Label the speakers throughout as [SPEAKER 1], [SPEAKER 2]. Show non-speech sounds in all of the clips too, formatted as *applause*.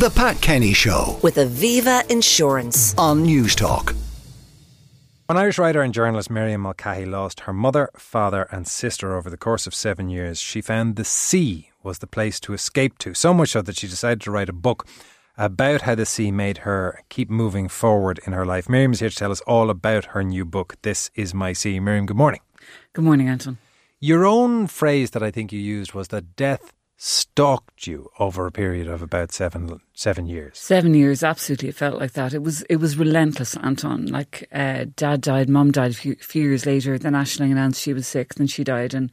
[SPEAKER 1] The Pat Kenny Show
[SPEAKER 2] with Aviva Insurance.
[SPEAKER 1] on Newstalk.
[SPEAKER 3] When Irish writer and journalist Miriam Mulcahy lost her mother, father, and sister over the course of seven years, she found the sea was the place to escape to, so much so that she decided to write a book about how the sea made her keep moving forward in her life. Miriam is here to tell us all about her new book, This Is My Sea. Miriam, good morning.
[SPEAKER 4] Good morning, Anton.
[SPEAKER 3] Your own phrase that I think you used was that death stalked you over a period of about seven seven years.
[SPEAKER 4] Seven years, absolutely, it felt like that. It was it was relentless, Anton. Like uh, dad died, mum died a few, few years later. Then Aisling announced she was sick, then she died, and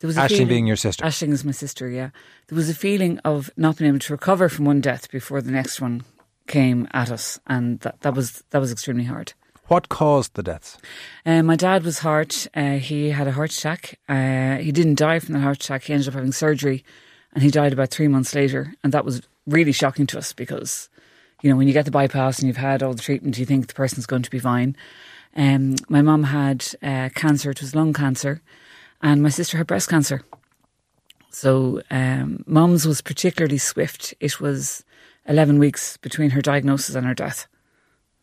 [SPEAKER 4] there was a
[SPEAKER 3] Aisling
[SPEAKER 4] feeling-
[SPEAKER 3] being your sister.
[SPEAKER 4] Aisling is my sister. Yeah, there was a feeling of not being able to recover from one death before the next one came at us, and that that was that was extremely hard.
[SPEAKER 3] What caused the deaths?
[SPEAKER 4] Uh, my dad was heart. Uh, he had a heart attack. Uh, he didn't die from the heart attack. He ended up having surgery, and he died about three months later. And that was really shocking to us because, you know, when you get the bypass and you've had all the treatment, you think the person's going to be fine. Um, my mum had uh, cancer. It was lung cancer, and my sister had breast cancer. So um, mum's was particularly swift. It was eleven weeks between her diagnosis and her death.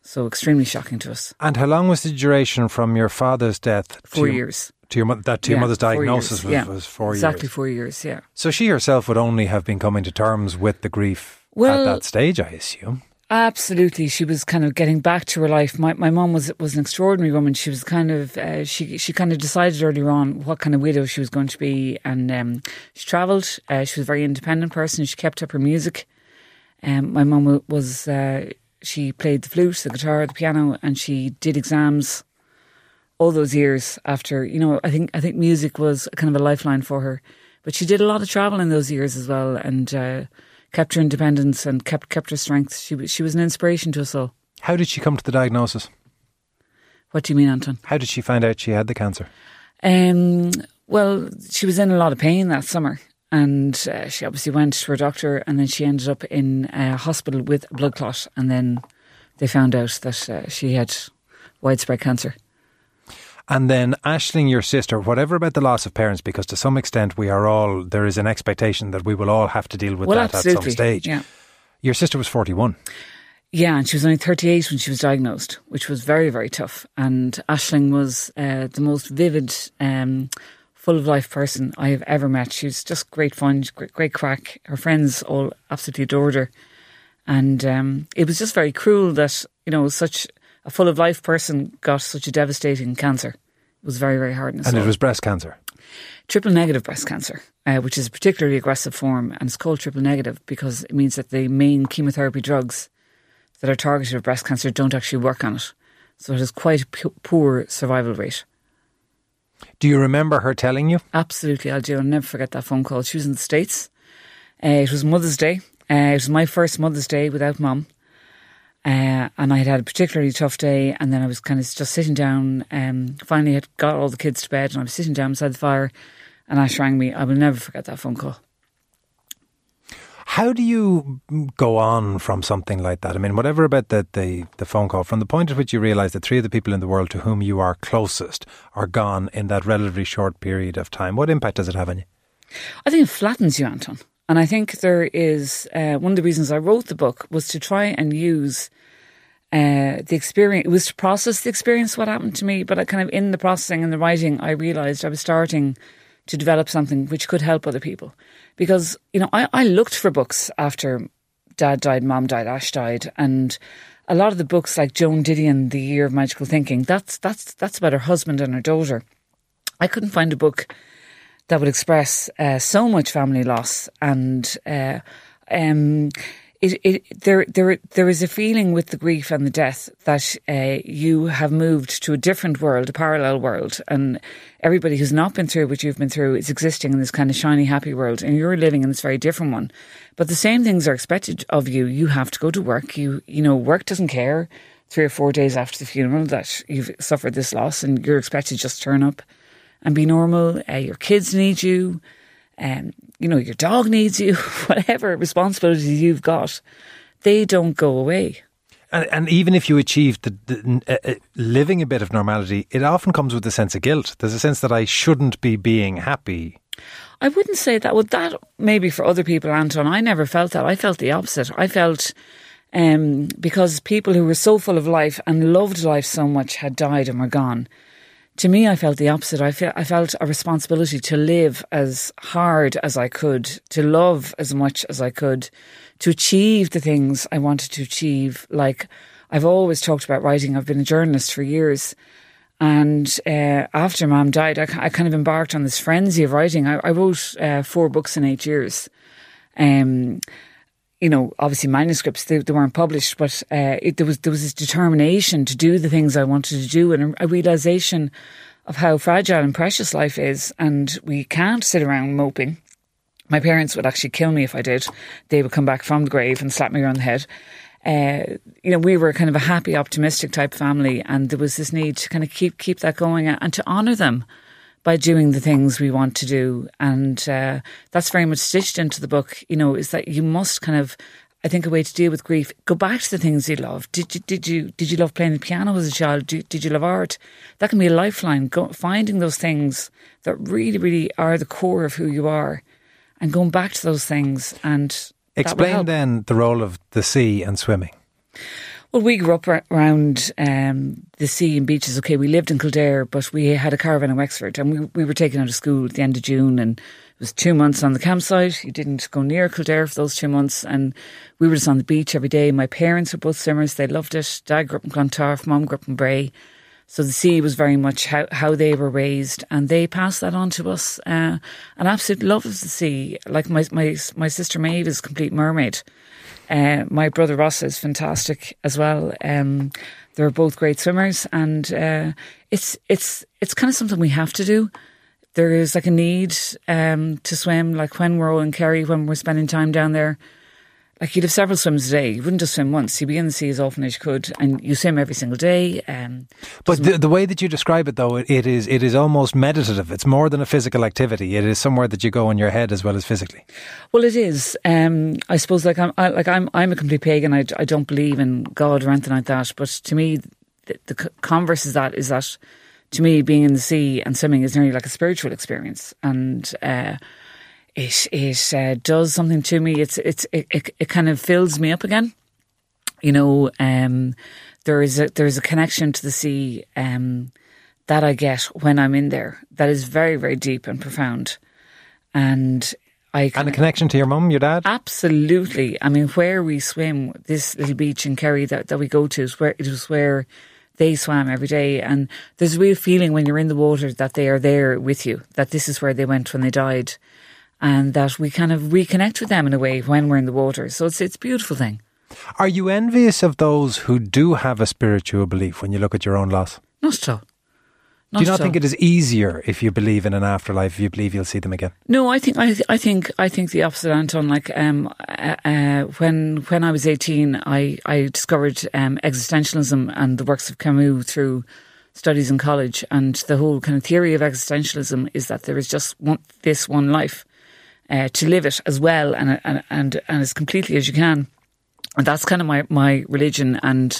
[SPEAKER 4] So extremely shocking to us.
[SPEAKER 3] And how long was the duration from your father's death
[SPEAKER 4] Four
[SPEAKER 3] to,
[SPEAKER 4] years.
[SPEAKER 3] to your mo- that to your mother's diagnosis was,
[SPEAKER 4] yeah.
[SPEAKER 3] was four
[SPEAKER 4] exactly
[SPEAKER 3] years?
[SPEAKER 4] four years. Yeah.
[SPEAKER 3] So she herself would only have been coming to terms with the grief at that stage, I assume.
[SPEAKER 4] Absolutely, she was kind of getting back to her life. My my mum was was an extraordinary woman. She was kind of uh, she she kind of decided earlier on what kind of widow she was going to be, and um, she travelled. Uh, she was a very independent person. She kept up her music. Um, my mom was uh, she played the flute, the guitar, the piano, and she did exams all those years after. You know, I think I think music was kind of a lifeline for her. But she did a lot of travel in those years as well, and uh, kept her independence and kept kept her strength. She was she was an inspiration to us all.
[SPEAKER 3] How did she come to the diagnosis?
[SPEAKER 4] What do you mean, Anton?
[SPEAKER 3] How did she find out she had the cancer?
[SPEAKER 4] Um, well, she was in a lot of pain that summer, and uh, she obviously went to her doctor, and then she ended up in a hospital with a blood clot, and then they found out that uh, she had widespread cancer.
[SPEAKER 3] And then Aisling, your sister, whatever about the loss of parents, because to some extent we are all, there is an expectation that we will all have to deal with
[SPEAKER 4] well,
[SPEAKER 3] that
[SPEAKER 4] absolutely.
[SPEAKER 3] at some stage.
[SPEAKER 4] Yeah.
[SPEAKER 3] Your sister was 41.
[SPEAKER 4] Yeah, and she was only 38 when she was diagnosed, which was very, very tough. And Aisling was uh, the most vivid, um, full of life person I have ever met. She was just great fun, great, great crack. Her friends all absolutely adored her. And um, it was just very cruel that, you know, such a full of life person got such a devastating cancer. It was very, very hard.
[SPEAKER 3] And it was breast cancer.
[SPEAKER 4] triple negative breast cancer, uh, which is a particularly aggressive form, and it's called triple negative because it means that the main chemotherapy drugs that are targeted at breast cancer don't actually work on it. So it has quite a poor survival rate.
[SPEAKER 3] Do you remember her telling you?
[SPEAKER 4] Absolutely, I'll do. I'll never forget that phone call. She was in the States. Uh, it was Mother's Day. Uh, it was my first Mother's Day without mum. Uh, and I had had a particularly tough day, and then I was kind of just sitting down. Um, finally, had got all the kids to bed, and I was sitting down beside the fire, and Ash rang me. I will never forget that phone call.
[SPEAKER 3] How do you go on from something like that? I mean, whatever about the, the, the phone call, from the point at which you realise that three of the people in the world to whom you are closest are gone in that relatively short period of time, what impact does it have on you?
[SPEAKER 4] I think it flattens you, Anton. And I think there is uh, one of the reasons I wrote the book was to try and use uh, the experience. It was to process the experience, what happened to me. But I kind of in the processing and the writing, I realised I was starting to develop something which could help other people. Because you know, I, I looked for books after Dad died, Mom died, Ash died, and a lot of the books like Joan Didion, The Year of Magical Thinking. That's that's that's about her husband and her daughter. I couldn't find a book that would express uh, so much family loss and uh, um, it, it, there, there, there is a feeling with the grief and the death that uh, you have moved to a different world, a parallel world, and everybody who's not been through what you've been through is existing in this kind of shiny, happy world, and you're living in this very different one. But the same things are expected of you. You have to go to work. You, you know, work doesn't care. Three or four days after the funeral, that you've suffered this loss, and you're expected to just turn up and be normal. Uh, your kids need you. Um, you know, your dog needs you. *laughs* Whatever responsibilities you've got, they don't go away.
[SPEAKER 3] And, and even if you achieve the, the uh, uh, living a bit of normality, it often comes with a sense of guilt. There's a sense that I shouldn't be being happy
[SPEAKER 4] I wouldn't say that. Well, that maybe for other people, Anton. I never felt that. I felt the opposite. I felt um, because people who were so full of life and loved life so much had died and were gone. To me, I felt the opposite. I, fe- I felt a responsibility to live as hard as I could, to love as much as I could, to achieve the things I wanted to achieve. Like I've always talked about writing. I've been a journalist for years. And uh, after mom died, I, I, kind of embarked on this frenzy of writing. I, I wrote uh, four books in eight years. Um, you know, obviously manuscripts they, they weren't published, but uh, it, there was there was this determination to do the things I wanted to do, and a, a realization of how fragile and precious life is, and we can't sit around moping. My parents would actually kill me if I did. They would come back from the grave and slap me around the head uh, you know, we were kind of a happy, optimistic type family, and there was this need to kind of keep keep that going and to honour them by doing the things we want to do, and uh, that's very much stitched into the book. You know, is that you must kind of. I think a way to deal with grief: go back to the things you love. Did you did you did you love playing the piano as a child? Did, did you love art? That can be a lifeline. Go, finding those things that really, really are the core of who you are, and going back to those things and
[SPEAKER 3] Explain then the role of the sea and swimming.
[SPEAKER 4] Well, we grew up around um, the sea and beaches. Okay, we lived in Kildare, but we had a caravan in Wexford, and we, we were taken out of school at the end of June, and it was two months on the campsite. You didn't go near Kildare for those two months, and we were just on the beach every day. My parents were both swimmers; they loved it. Dad grew up in Clontarf, Mum grew up in Bray. So the sea was very much how, how they were raised, and they passed that on to us. Uh, an absolute love of the sea. Like my my my sister Maeve is a complete mermaid. Uh, my brother Ross is fantastic as well. Um, they're both great swimmers, and uh, it's it's it's kind of something we have to do. There is like a need um, to swim, like when we're all in Kerry, when we're spending time down there like you'd have several swims a day. You wouldn't just swim once. You'd be in the sea as often as you could, and you swim every single day. Um,
[SPEAKER 3] but the, the way that you describe it, though, it, it is it is almost meditative. It's more than a physical activity. It is somewhere that you go in your head as well as physically.
[SPEAKER 4] Well, it is. Um, I suppose, like I'm, I, like I'm, I'm a complete pagan. I, I don't believe in God or anything like that. But to me, the, the converse is that is that to me, being in the sea and swimming is nearly like a spiritual experience, and. Uh, it it uh, does something to me. It's it's it, it, it kind of fills me up again. You know, um, there is a there is a connection to the sea um, that I get when I'm in there that is very very deep and profound, and I
[SPEAKER 3] and a connection to your mum, your dad.
[SPEAKER 4] Absolutely. I mean, where we swim, this little beach in Kerry that, that we go to is where it was where they swam every day, and there's a real feeling when you're in the water that they are there with you. That this is where they went when they died and that we kind of reconnect with them in a way when we're in the water. So it's it's a beautiful thing.
[SPEAKER 3] Are you envious of those who do have a spiritual belief when you look at your own loss?
[SPEAKER 4] Not at all.
[SPEAKER 3] Not do you not think it is easier if you believe in an afterlife? If you believe you'll see them again?
[SPEAKER 4] No, I think I, I think I think the opposite, Anton. Like um, uh, uh, when when I was eighteen, I I discovered um, existentialism and the works of Camus through studies in college, and the whole kind of theory of existentialism is that there is just one, this one life, uh, to live it as well and, and, and, and as completely as you can. And that's kind of my, my religion. And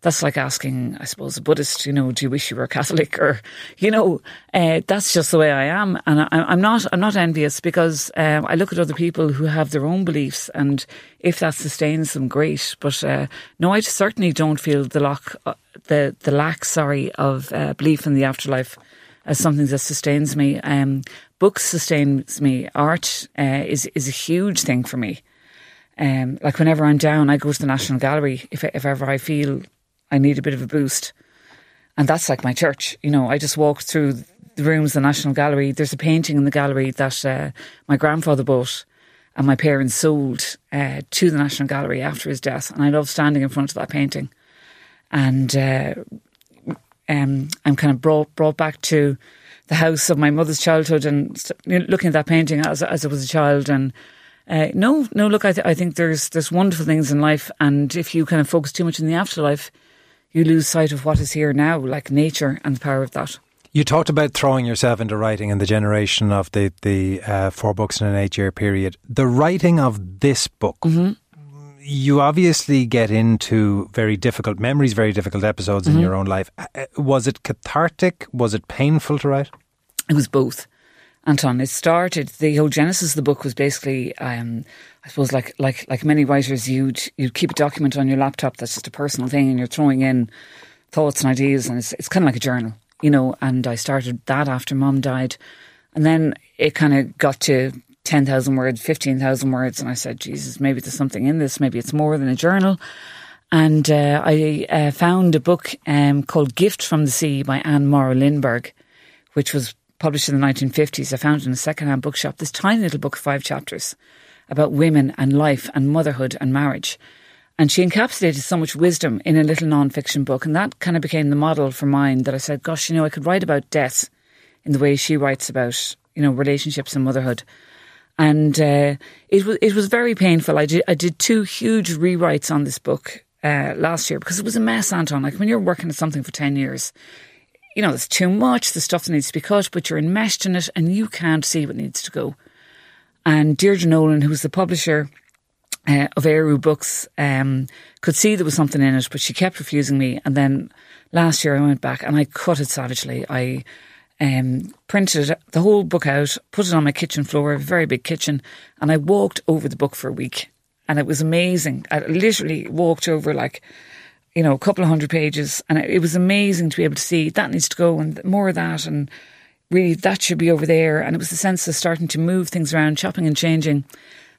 [SPEAKER 4] that's like asking, I suppose, a Buddhist, you know, do you wish you were *laughs* Catholic or, you know, uh, that's just the way I am. And I, am not, I'm not envious because um, I look at other people who have their own beliefs and if that sustains them, great. But uh, no, I certainly don't feel the lack, uh, the, the lack, sorry, of uh, belief in the afterlife as something that sustains me. Um, books sustains me. Art uh, is is a huge thing for me. Um, like whenever I'm down, I go to the National Gallery if if ever I feel I need a bit of a boost, and that's like my church. You know, I just walk through the rooms of the National Gallery. There's a painting in the gallery that uh, my grandfather bought. And my parents sold uh, to the National Gallery after his death, and I love standing in front of that painting. And uh, um, I'm kind of brought brought back to the house of my mother's childhood and looking at that painting as as I was a child and. Uh, no, no. Look, I, th- I think there's there's wonderful things in life, and if you kind of focus too much in the afterlife, you lose sight of what is here now, like nature and the power of that.
[SPEAKER 3] You talked about throwing yourself into writing and the generation of the the uh, four books in an eight year period. The writing of this book
[SPEAKER 4] mm-hmm
[SPEAKER 3] you obviously get into very difficult memories, very difficult episodes mm-hmm. in your own life. Uh, uh, was it cathartic? Was it painful to write?
[SPEAKER 4] It was both. Anton. It started the whole genesis of the book was basically, um, I suppose, like like like many writers, you'd you'd keep a document on your laptop that's just a personal thing, and you're throwing in thoughts and ideas, and it's it's kind of like a journal, you know. And I started that after Mom died, and then it kind of got to ten thousand words, fifteen thousand words, and I said, Jesus, maybe there's something in this. Maybe it's more than a journal. And uh, I uh, found a book um, called Gift from the Sea by Anne Morrow Lindbergh, which was published in the 1950s. I found it in a second-hand bookshop. This tiny little book, five chapters, about women and life and motherhood and marriage. And she encapsulated so much wisdom in a little non-fiction book, and that kind of became the model for mine. That I said, "Gosh, you know, I could write about death in the way she writes about, you know, relationships and motherhood." And uh, it was it was very painful. I did I did two huge rewrites on this book uh, last year because it was a mess, Anton. Like when you're working at something for ten years, you know, there's too much, the stuff that needs to be cut, but you're enmeshed in it and you can't see what needs to go. And Deirdre Nolan, who's the publisher uh, of Eriu Books, um, could see there was something in it, but she kept refusing me. And then last year I went back and I cut it savagely. I um, printed the whole book out, put it on my kitchen floor, a very big kitchen, and I walked over the book for a week. And it was amazing. I literally walked over like you know, a couple of hundred pages. And it, was amazing to be able to see that needs to go and more of that. And really, that should be over there. And it was the sense of starting to move things around, chopping and changing.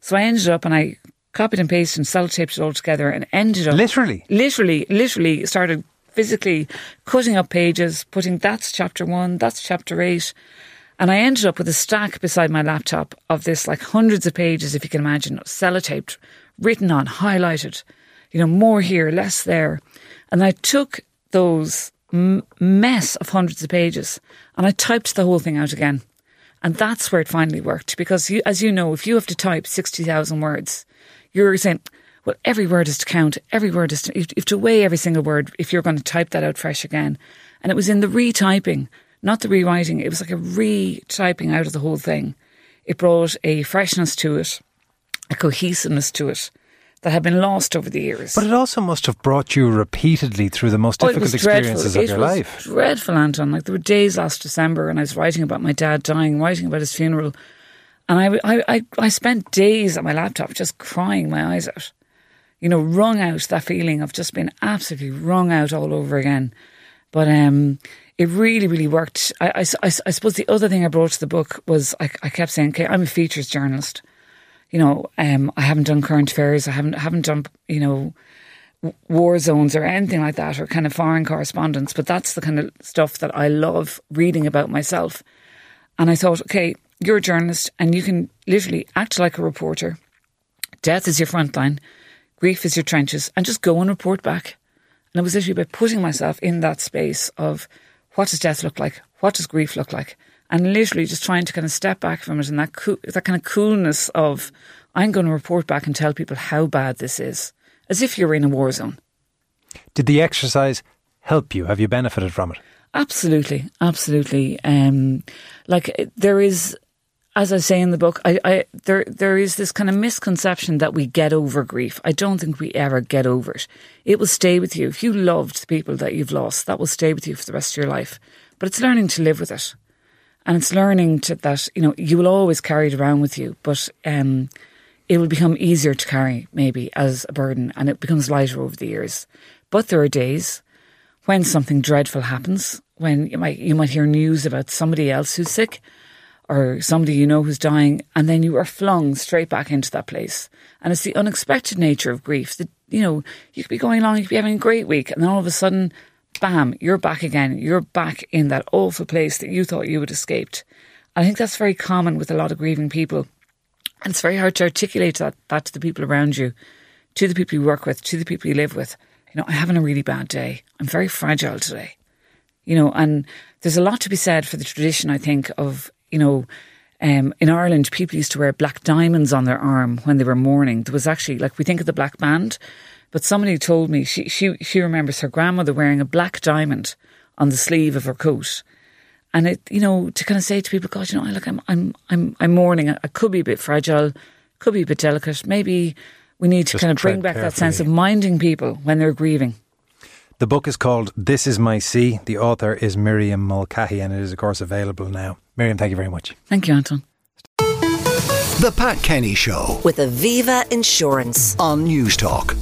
[SPEAKER 4] So I ended up and I copied and pasted and sellotaped it all together and ended up.
[SPEAKER 3] Literally?
[SPEAKER 4] Literally, literally started physically cutting up pages, putting that's chapter one, that's chapter eight. And I ended up with a stack beside my laptop of this, like hundreds of pages, if you can imagine, sellotaped, written on, highlighted you know, more here, less there. And I took those m- mess of hundreds of pages and I typed the whole thing out again. And that's where it finally worked because, you, as you know, if you have to type 60,000 words, you're saying, well, every word is to count, every word is to, you have to weigh every single word if you're going to type that out fresh again. And it was in the retyping, not the rewriting, it was like a retyping out of the whole thing. It brought a freshness to it, a cohesiveness to it that had been lost over the years.
[SPEAKER 3] But it also must have brought you repeatedly through the most oh, difficult
[SPEAKER 4] oh,
[SPEAKER 3] experiences
[SPEAKER 4] dreadful.
[SPEAKER 3] of your life.
[SPEAKER 4] Dreadful, Anton. Like there were days last December, and I was writing about my dad dying, writing about his funeral, and I, I, I, I spent days at my laptop just crying my eyes out. You know, wrung out that feeling of just being absolutely wrung out all over again. But um, it really, really worked. I, I, I, I, suppose the other thing I brought to the book was I, I kept saying, okay, I'm a features journalist you know, um, I haven't done current affairs. I haven't haven't done you know war zones or anything like that, or kind of foreign correspondence. But that's the kind of stuff that I love reading about myself. And I thought, okay, you're a journalist, and you can literally act like a reporter. Death is your front line, grief is your trenches, and just go and report back. And it was literally by putting myself in that space of what does death look like? What does grief look like? and literally just trying to kind of step back from it and that cool, that kind of coolness of I'm going to report back and tell people how bad this is, as if you're in a war zone.
[SPEAKER 3] Did the exercise help you? Have you benefited from it?
[SPEAKER 4] Absolutely, absolutely. Um, like there is, as I say in the book, I, I there there is this kind of misconception that we get over grief. I don't think we ever get over it. It will stay with you if you loved the people that you've lost. That will stay with you for the rest of your life. But it's learning to live with it and it's learning to, that you know you will always carry it around with you, but um, it will become easier to carry maybe as a burden, and it becomes lighter over the years. But there are days when something dreadful happens, when you might you might hear news about somebody else who's sick, or somebody you know who's dying, and then you are flung straight back into that place. And it's the unexpected nature of grief that you know you could be going along, you could be having a great week, and then all of a sudden bam, you're back again. You're back in that awful place that you thought you had escaped. I think that's very common with a lot of grieving people. And it's very hard to articulate that, that to the people around you, to the people you work with, to the people you live with. You know, I'm having a really bad day. I'm very fragile today. You know, and there's a lot to be said for the tradition, I think, of, you know, um, in Ireland, people used to wear black diamonds on their arm when they were mourning. There was actually, like, we think of the Black Band, but somebody told me she, she, she remembers her grandmother wearing a black diamond on the sleeve of her coat. And it, you know, to kind of say to people, God, you know, look, I'm, I'm, I'm, I'm mourning. I could be a bit fragile, could be a bit delicate. Maybe we need to
[SPEAKER 3] Just
[SPEAKER 4] kind of bring back
[SPEAKER 3] carefully.
[SPEAKER 4] that sense of minding people when they're grieving.
[SPEAKER 3] The book is called This Is My Sea. The author is Miriam Mulcahy, and it is, of course, available now. Miriam, thank you very much.
[SPEAKER 4] Thank you, Anton.
[SPEAKER 1] The Pat Kenny Show
[SPEAKER 2] with Aviva Insurance.
[SPEAKER 1] on Newstalk.